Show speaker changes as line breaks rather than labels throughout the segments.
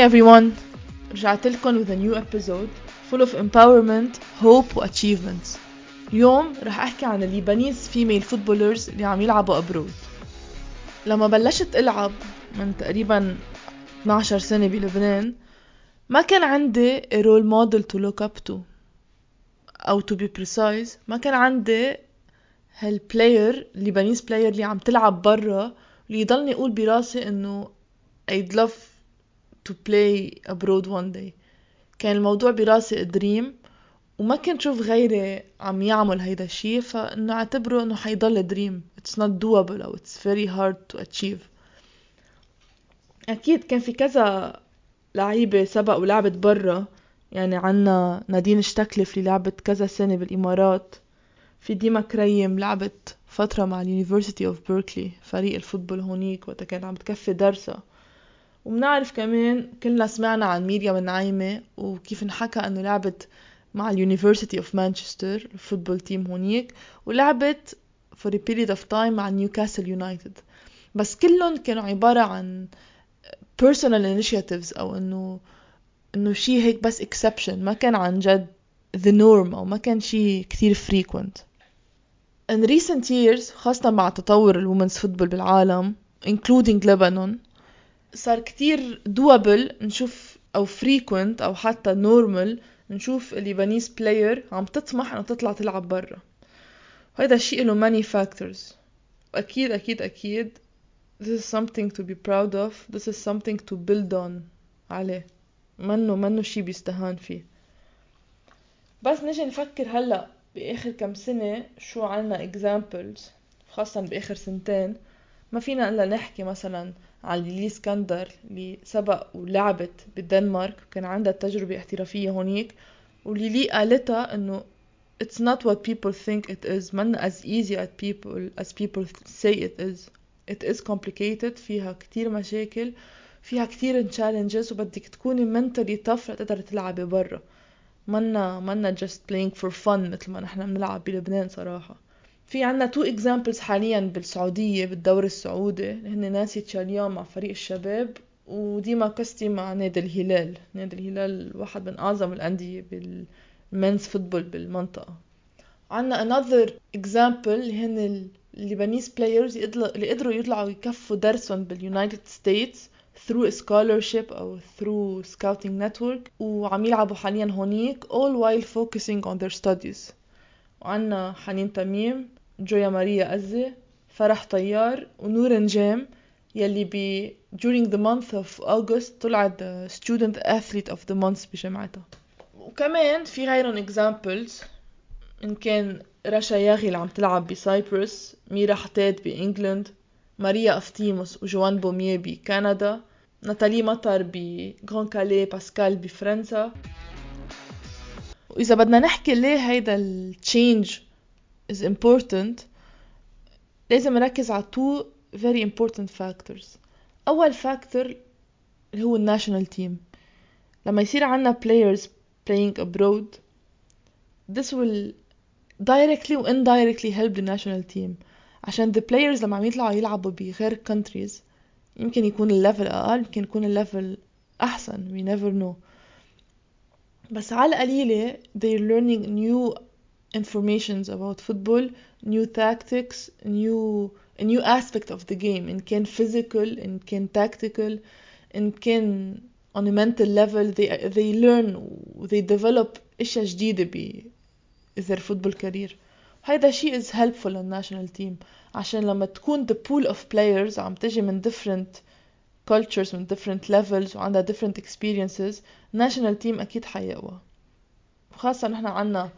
Hey everyone. رجعت لكم with a new episode full of empowerment, hope و achievements. اليوم رح أحكي عن ال Lebanese female footballers اللي عم يلعبوا abroad لما بلشت ألعب من تقريبا 12 سنة بلبنان ما كان عندي role model to look up to. أو to be precise ما كان عندي هال player ال Lebanese player اللي عم تلعب برا اللي يضلني أقول براسي إنه I'd love to play abroad one day. كان الموضوع براسي دريم وما كنت شوف غيري عم يعمل هيدا الشي فإنه أعتبره إنه حيضل دريم it's not doable أو it's very hard to achieve. أكيد كان في كذا لعيبة سبق ولعبت برا. يعني عنا نادين اشتكلف اللي لعبت كذا سنة بالإمارات. في ديما كريم لعبت فترة مع ال University of Berkeley فريق ال football هونيك وقتها كانت عم تكفي درسها وبنعرف كمان كلنا سمعنا عن ميريا النعيمة وكيف انحكى إنه لعبت مع ال University of Manchester ال football team هونيك ولعبت for a period of time مع Newcastle United. بس كلهم كانوا عبارة عن personal initiatives أو إنه إنه شي هيك بس exception. ما كان عن جد the norm أو ما كان شي كتير frequent. In recent years خاصة مع تطور ال women's football بالعالم including Lebanon صار كتير doable نشوف أو frequent أو حتى normal نشوف ال Lebanese player عم تطمح إنه تطلع تلعب برا. وهذا الشيء له many factors. أكيد أكيد أكيد this is something to be proud of. This is something to build on عليه. منه منه شي بيستهان فيه. بس نجي نفكر هلأ بآخر كم سنة شو عنا examples خاصة بآخر سنتين. ما فينا إلا نحكي مثلا على ليلي اسكندر اللي سبق ولعبت بالدنمارك وكان عندها تجربة احترافية هونيك وليلي قالتها إنه it's not what people think it is من as easy as people as people say it is. It is complicated فيها كتير مشاكل فيها كتير challenges وبدك تكوني mentally tough لتقدري تلعبي برا. منا منا just playing for fun مثل ما نحن بنلعب بلبنان صراحة. في عنا two examples حاليا بالسعودية بالدوري السعودي. هن ناسي تشاليان مع فريق الشباب وديما كستي مع نادي الهلال. نادي الهلال واحد من أعظم الأندية بال men's football بالمنطقة. عنا another example هن ال Lebanese players اللي قدروا يطلعوا يكفوا درسهم بال United States through scholarship أو through scouting network وعم يلعبوا حاليا هونيك all while focusing on their studies. وعنا حنين تميم جويا ماريا أزي فرح طيار ونور نجام يلي ب during the month of August طلعت student athlete of the month بجامعتها. وكمان في غيرهم examples إن كان رشا ياغي اللي عم تلعب ب Cyprus ميرا حتاد ب England ماريا أفتيموس وجوان بوميه بكندا ناتالي مطر بغران كالي باسكال بفرنسا. وإذا بدنا نحكي ليه هيدا ال change is important لازم نركز على two very important factors أول factor اللي هو ال national team لما يصير عنا players playing abroad this will directly و indirectly help the national team عشان the players لما عم يطلعوا يلعبوا بغير countries يمكن يكون ال level أقل يمكن يكون ال level أحسن we never know بس على القليلة they're learning new informations about football new tactics new a new aspect of the game إن كان physical إن كان tactical إن كان on a mental level they, they learn they develop اشياء جديدة ب their football career هيدا شيء is helpful للناشونال تيم عشان لما تكون the pool of players عم تجي من different cultures من different levels وعندها different experiences national team أكيد حيقوى وخاصة نحن عنا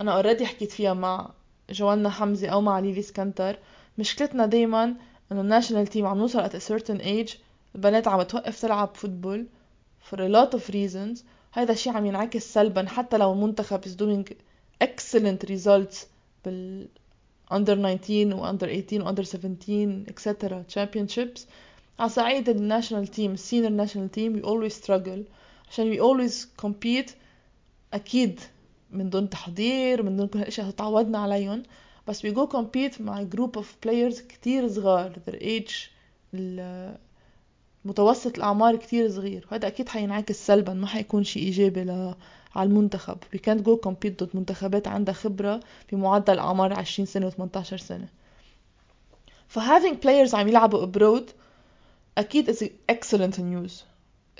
أنا already حكيت فيها مع جوانا حمزة أو مع ليلي سكنتر مشكلتنا دايما إنه ال national team عم نوصل at a certain age البنات عم توقف تلعب football for a lot of reasons. هيدا الشي عم ينعكس سلبا حتى لو المنتخب is doing excellent results بال under 19 و under 18 و under 17 etc championships. على صعيد ال national team ال senior national team we always struggle. عشان we always compete أكيد من دون تحضير من دون كل هالاشياء تعودنا عليهم. بس we go compete مع group of players كتير صغار their age ال متوسط الأعمار كتير صغير. وهذا أكيد حينعكس سلبا ما حيكون شيء إيجابي ل... على المنتخب. We can't go compete ضد منتخبات عندها خبرة بمعدل أعمار 20 سنة و 18 سنة. ف having players عم يلعبوا abroad أكيد is excellent news.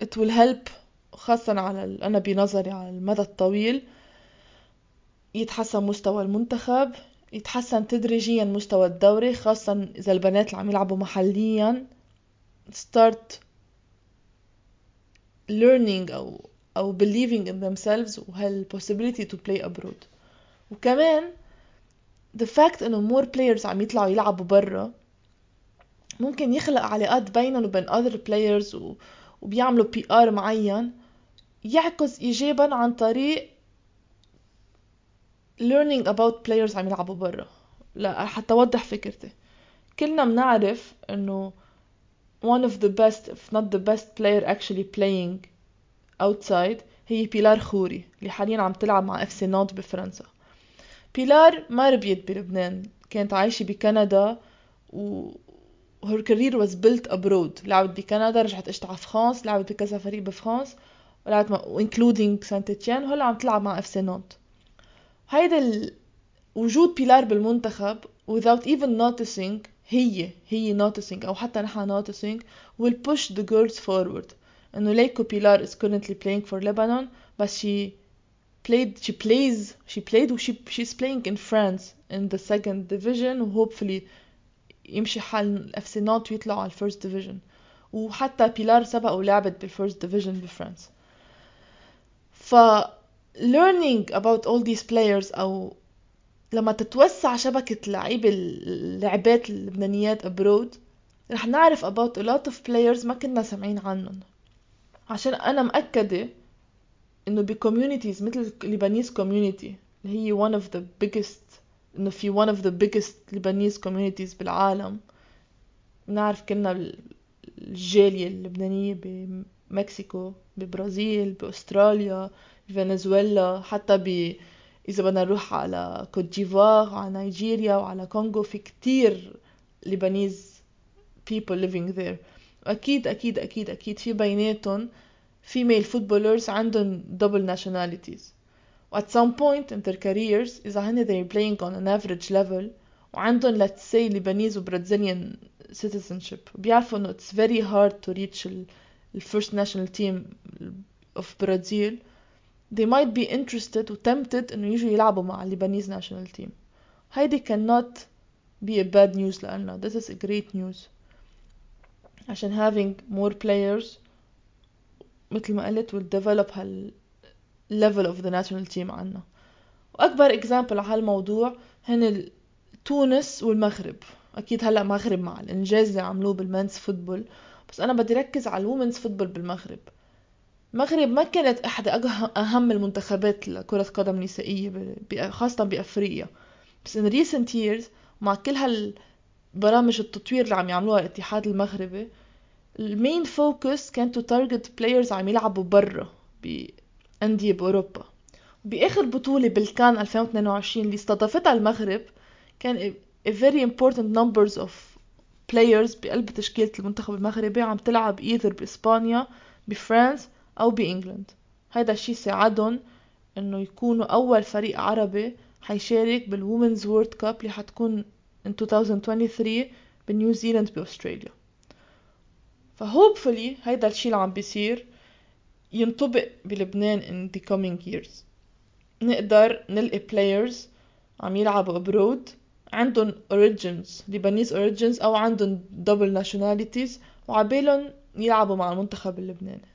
It will help خاصة على أنا بنظري على المدى الطويل. يتحسن مستوى المنتخب يتحسن تدريجيا مستوى الدوري خاصة إذا البنات اللي عم يلعبوا محليا. Start learning أو أو believing in themselves وهال possibility to play abroad. وكمان the fact إنه more players عم يطلعوا يلعبوا برا ممكن يخلق علاقات بينهم وبين other players و... وبيعملوا PR معين يعكس ايجابا عن طريق learning about players عم يلعبوا برا. لا حتى اوضح فكرتي. كلنا بنعرف إنه one of the best if not the best player actually playing outside هي بيلار خوري اللي حاليا عم تلعب مع FC نانت بفرنسا. بيلار ما ربيت بلبنان كانت عايشة بكندا و her career was built abroad. لعبت بكندا رجعت اجت على فرانس لعبت بكذا فريق بفرانس ولعبت مع including سانت اتيان وهلا عم تلعب مع FC نانت هيدا. وجود بيلار بالمنتخب without even noticing هي هي noticing أو حتى نحن noticing will push the girls forward انه ليكو بيلار is currently playing for Lebanon but she played she plays she played she she's playing in France in the second division و hopefully يمشي حال ال FC نانت ويطلعوا على ال first division وحتى بيلار سبق ولعبت بال first division بفرنسا ف learning about all these players أو لما تتوسع شبكة لعيبة اللعبات اللبنانيات abroad رح نعرف about a lot of players ما كنا سامعين عنهم. عشان أنا مأكدة إنه ب communities مثل Lebanese community اللي هي one of the biggest إنه في one of the biggest Lebanese communities بالعالم. نعرف كلنا الجالية اللبنانية بمكسيكو ببرازيل بأستراليا. فنزويلا حتى ب إذا بدنا نروح على كوت ديفوار على نيجيريا وعلى كونغو في كتير Lebanese people living there أكيد أكيد أكيد أكيد في بيناتهم female footballers عندهم double nationalities و at some point in their careers إذا هن they're playing on an average level وعندهم let's say Lebanese و Brazilian citizenship بيعرفوا إنه it's very hard to reach the first national team of Brazil they might be interested و tempted إنه يجوا يلعبوا مع Lebanese national team. هيدي cannot be a bad news لألنا this is a great news. عشان having more players مثل ما قلت will develop هال level of the national team عنا. وأكبر example على هالموضوع هن تونس والمغرب. أكيد هلأ مغرب مع الإنجاز اللي عملوه بال men's football بس أنا بدي ركز على ال women's football بالمغرب. المغرب ما كانت أحد أهم المنتخبات لكرة قدم نسائية خاصة بأفريقيا. بس in recent years مع كل هالبرامج التطوير اللي عم يعملوها الاتحاد المغربي ال main focus كان to target players عم يلعبوا برا بأندية بأوروبا. بآخر بطولة بالكان 2022 اللي استضافتها المغرب كان a very important numbers of players بقلب تشكيلة المنتخب المغربي عم تلعب either بإسبانيا بفرنسا أو ب England. هيدا الشي ساعدهم إنه يكونوا أول فريق عربي حيشارك بال women's World Cup اللي حتكون in 2023 بنيوزيلند بأستراليا. ف hopefully هيدا الشي اللي عم بيصير ينطبق بلبنان in the coming years. نقدر نلقي players عم يلعبوا abroad. عندهم origins Lebanese origins أو عندهم double nationalities وعبالهم يلعبوا مع المنتخب اللبناني.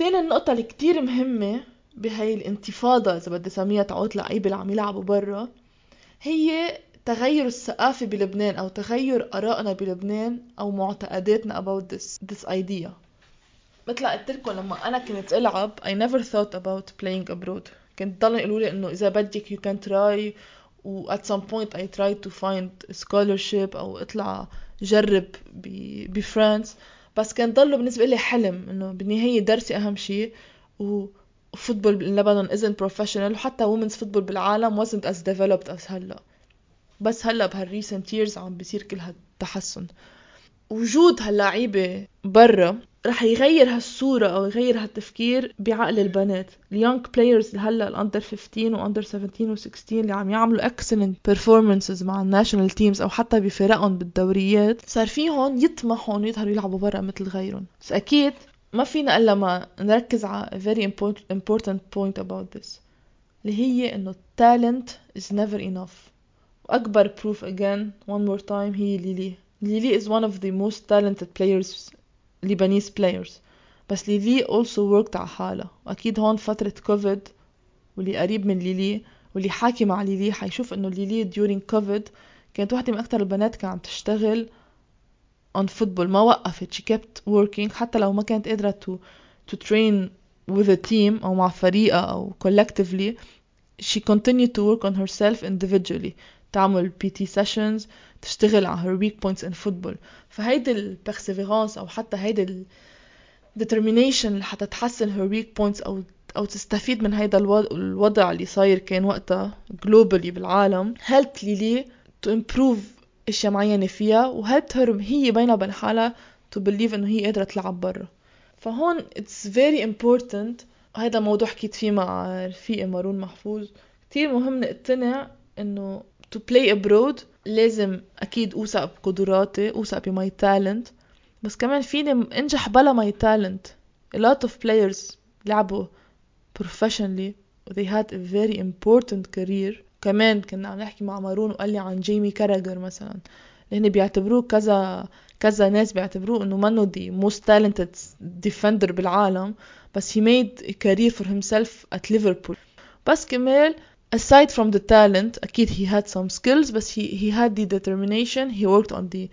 تاني النقطة اللي كتير مهمة بهاي الانتفاضة إذا بدي سميها تعود لعيبة اللي عم يلعبوا برا هي تغير الثقافة بلبنان أو تغير آرائنا بلبنان أو معتقداتنا about this, this idea. مثل قلت لكم لما أنا كنت ألعب I never thought about playing abroad. كنت ضل يقولوا لي إنه إذا بدك you can try و at some point I tried to find a scholarship أو اطلع جرب بفرانس بس كان ضله بالنسبة لي حلم إنه بالنهاية درسي أهم شيء و football بلبنان isn't professional وحتى women's football بالعالم wasn't as developed as هلأ. بس هلأ بهال recent years عم بيصير كل هالتحسن. وجود هاللعيبة برا رح يغير هالصورة أو يغير هالتفكير بعقل البنات. ال young players هلأ ال under 15 و under 17 و16 اللي عم يعملوا excellent performances مع ال national teams أو حتى بفرقهم بالدوريات صار فيهم يطمحوا إنه يظهروا يلعبوا برا مثل غيرهم. بس أكيد ما فينا إلا ما نركز على very important point about this اللي هي إنه talent is never enough. وأكبر proof again one more time هي ليلي. ليلي is one of the most talented players Lebanese players. بس ليلي also worked على حالها. وأكيد هون فترة كوفيد واللي قريب من ليلي واللي حاكي مع ليلي حيشوف إنه ليلي during كوفيد كانت واحدة من أكتر البنات كانت عم تشتغل on football. ما وقفت. She kept working. حتى لو ما كانت قادرة to, to train with a team أو مع فريقة أو collectively she continued to work on herself individually. تعمل PT sessions تشتغل على her weak points in football. فهيدي البرسيفيرانس أو حتى هيدي determination اللي حتى تحسن her weak points أو أو تستفيد من هيدا الوضع اللي صاير كان وقتها globally بالعالم helped ليلي to improve أشياء معينة فيها و helped her هي بينها وبين حالها to believe إنه هي قادرة تلعب برا. فهون it's very important هذا موضوع حكيت فيه مع رفيقي مارون محفوظ كتير مهم نقتنع إنه to play abroad لازم أكيد أوثق بقدراتي أوثق ب my talent بس كمان فيني أنجح بلا my talent a lot of players لعبوا professionally they had a very important career. كمان كنا عم نحكي مع مارون وقال لي عن جيمي كاراجر مثلا. لأن بيعتبروه كذا كذا ناس بيعتبروه إنه منه دي most talented defender بالعالم. بس he made a career for himself at Liverpool. بس كمال aside from the talent أكيد he had some skills but he, he had the determination he worked on the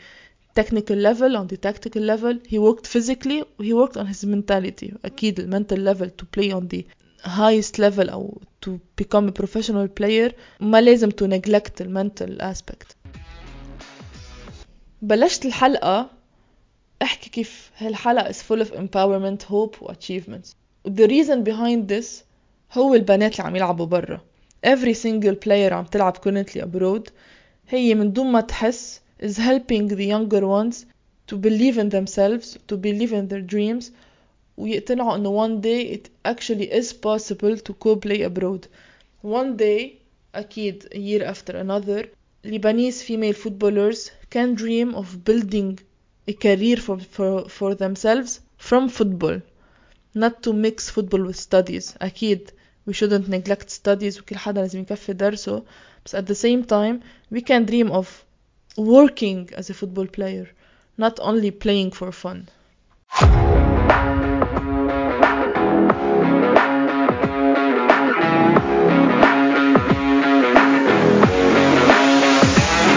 technical level on the tactical level he worked physically he worked on his mentality أكيد the mental level to play on the highest level أو to become a professional player ما لازم to neglect the mental aspect بلشت الحلقة احكي كيف هالحلقة is full of empowerment hope و achievements the reason behind this هو البنات اللي عم يلعبوا برا every single player عم تلعب currently abroad هي من دون ما تحس is helping the younger ones to believe in themselves to believe in their dreams ويقتنعوا انه one day it actually is possible to go play abroad one day أكيد a year after another Lebanese female footballers can dream of building a career for, for, for themselves from football not to mix football with studies أكيد we shouldn't neglect studies وكل حدا لازم يكفي درسه بس at the same time we can dream of working as a football player not only playing for fun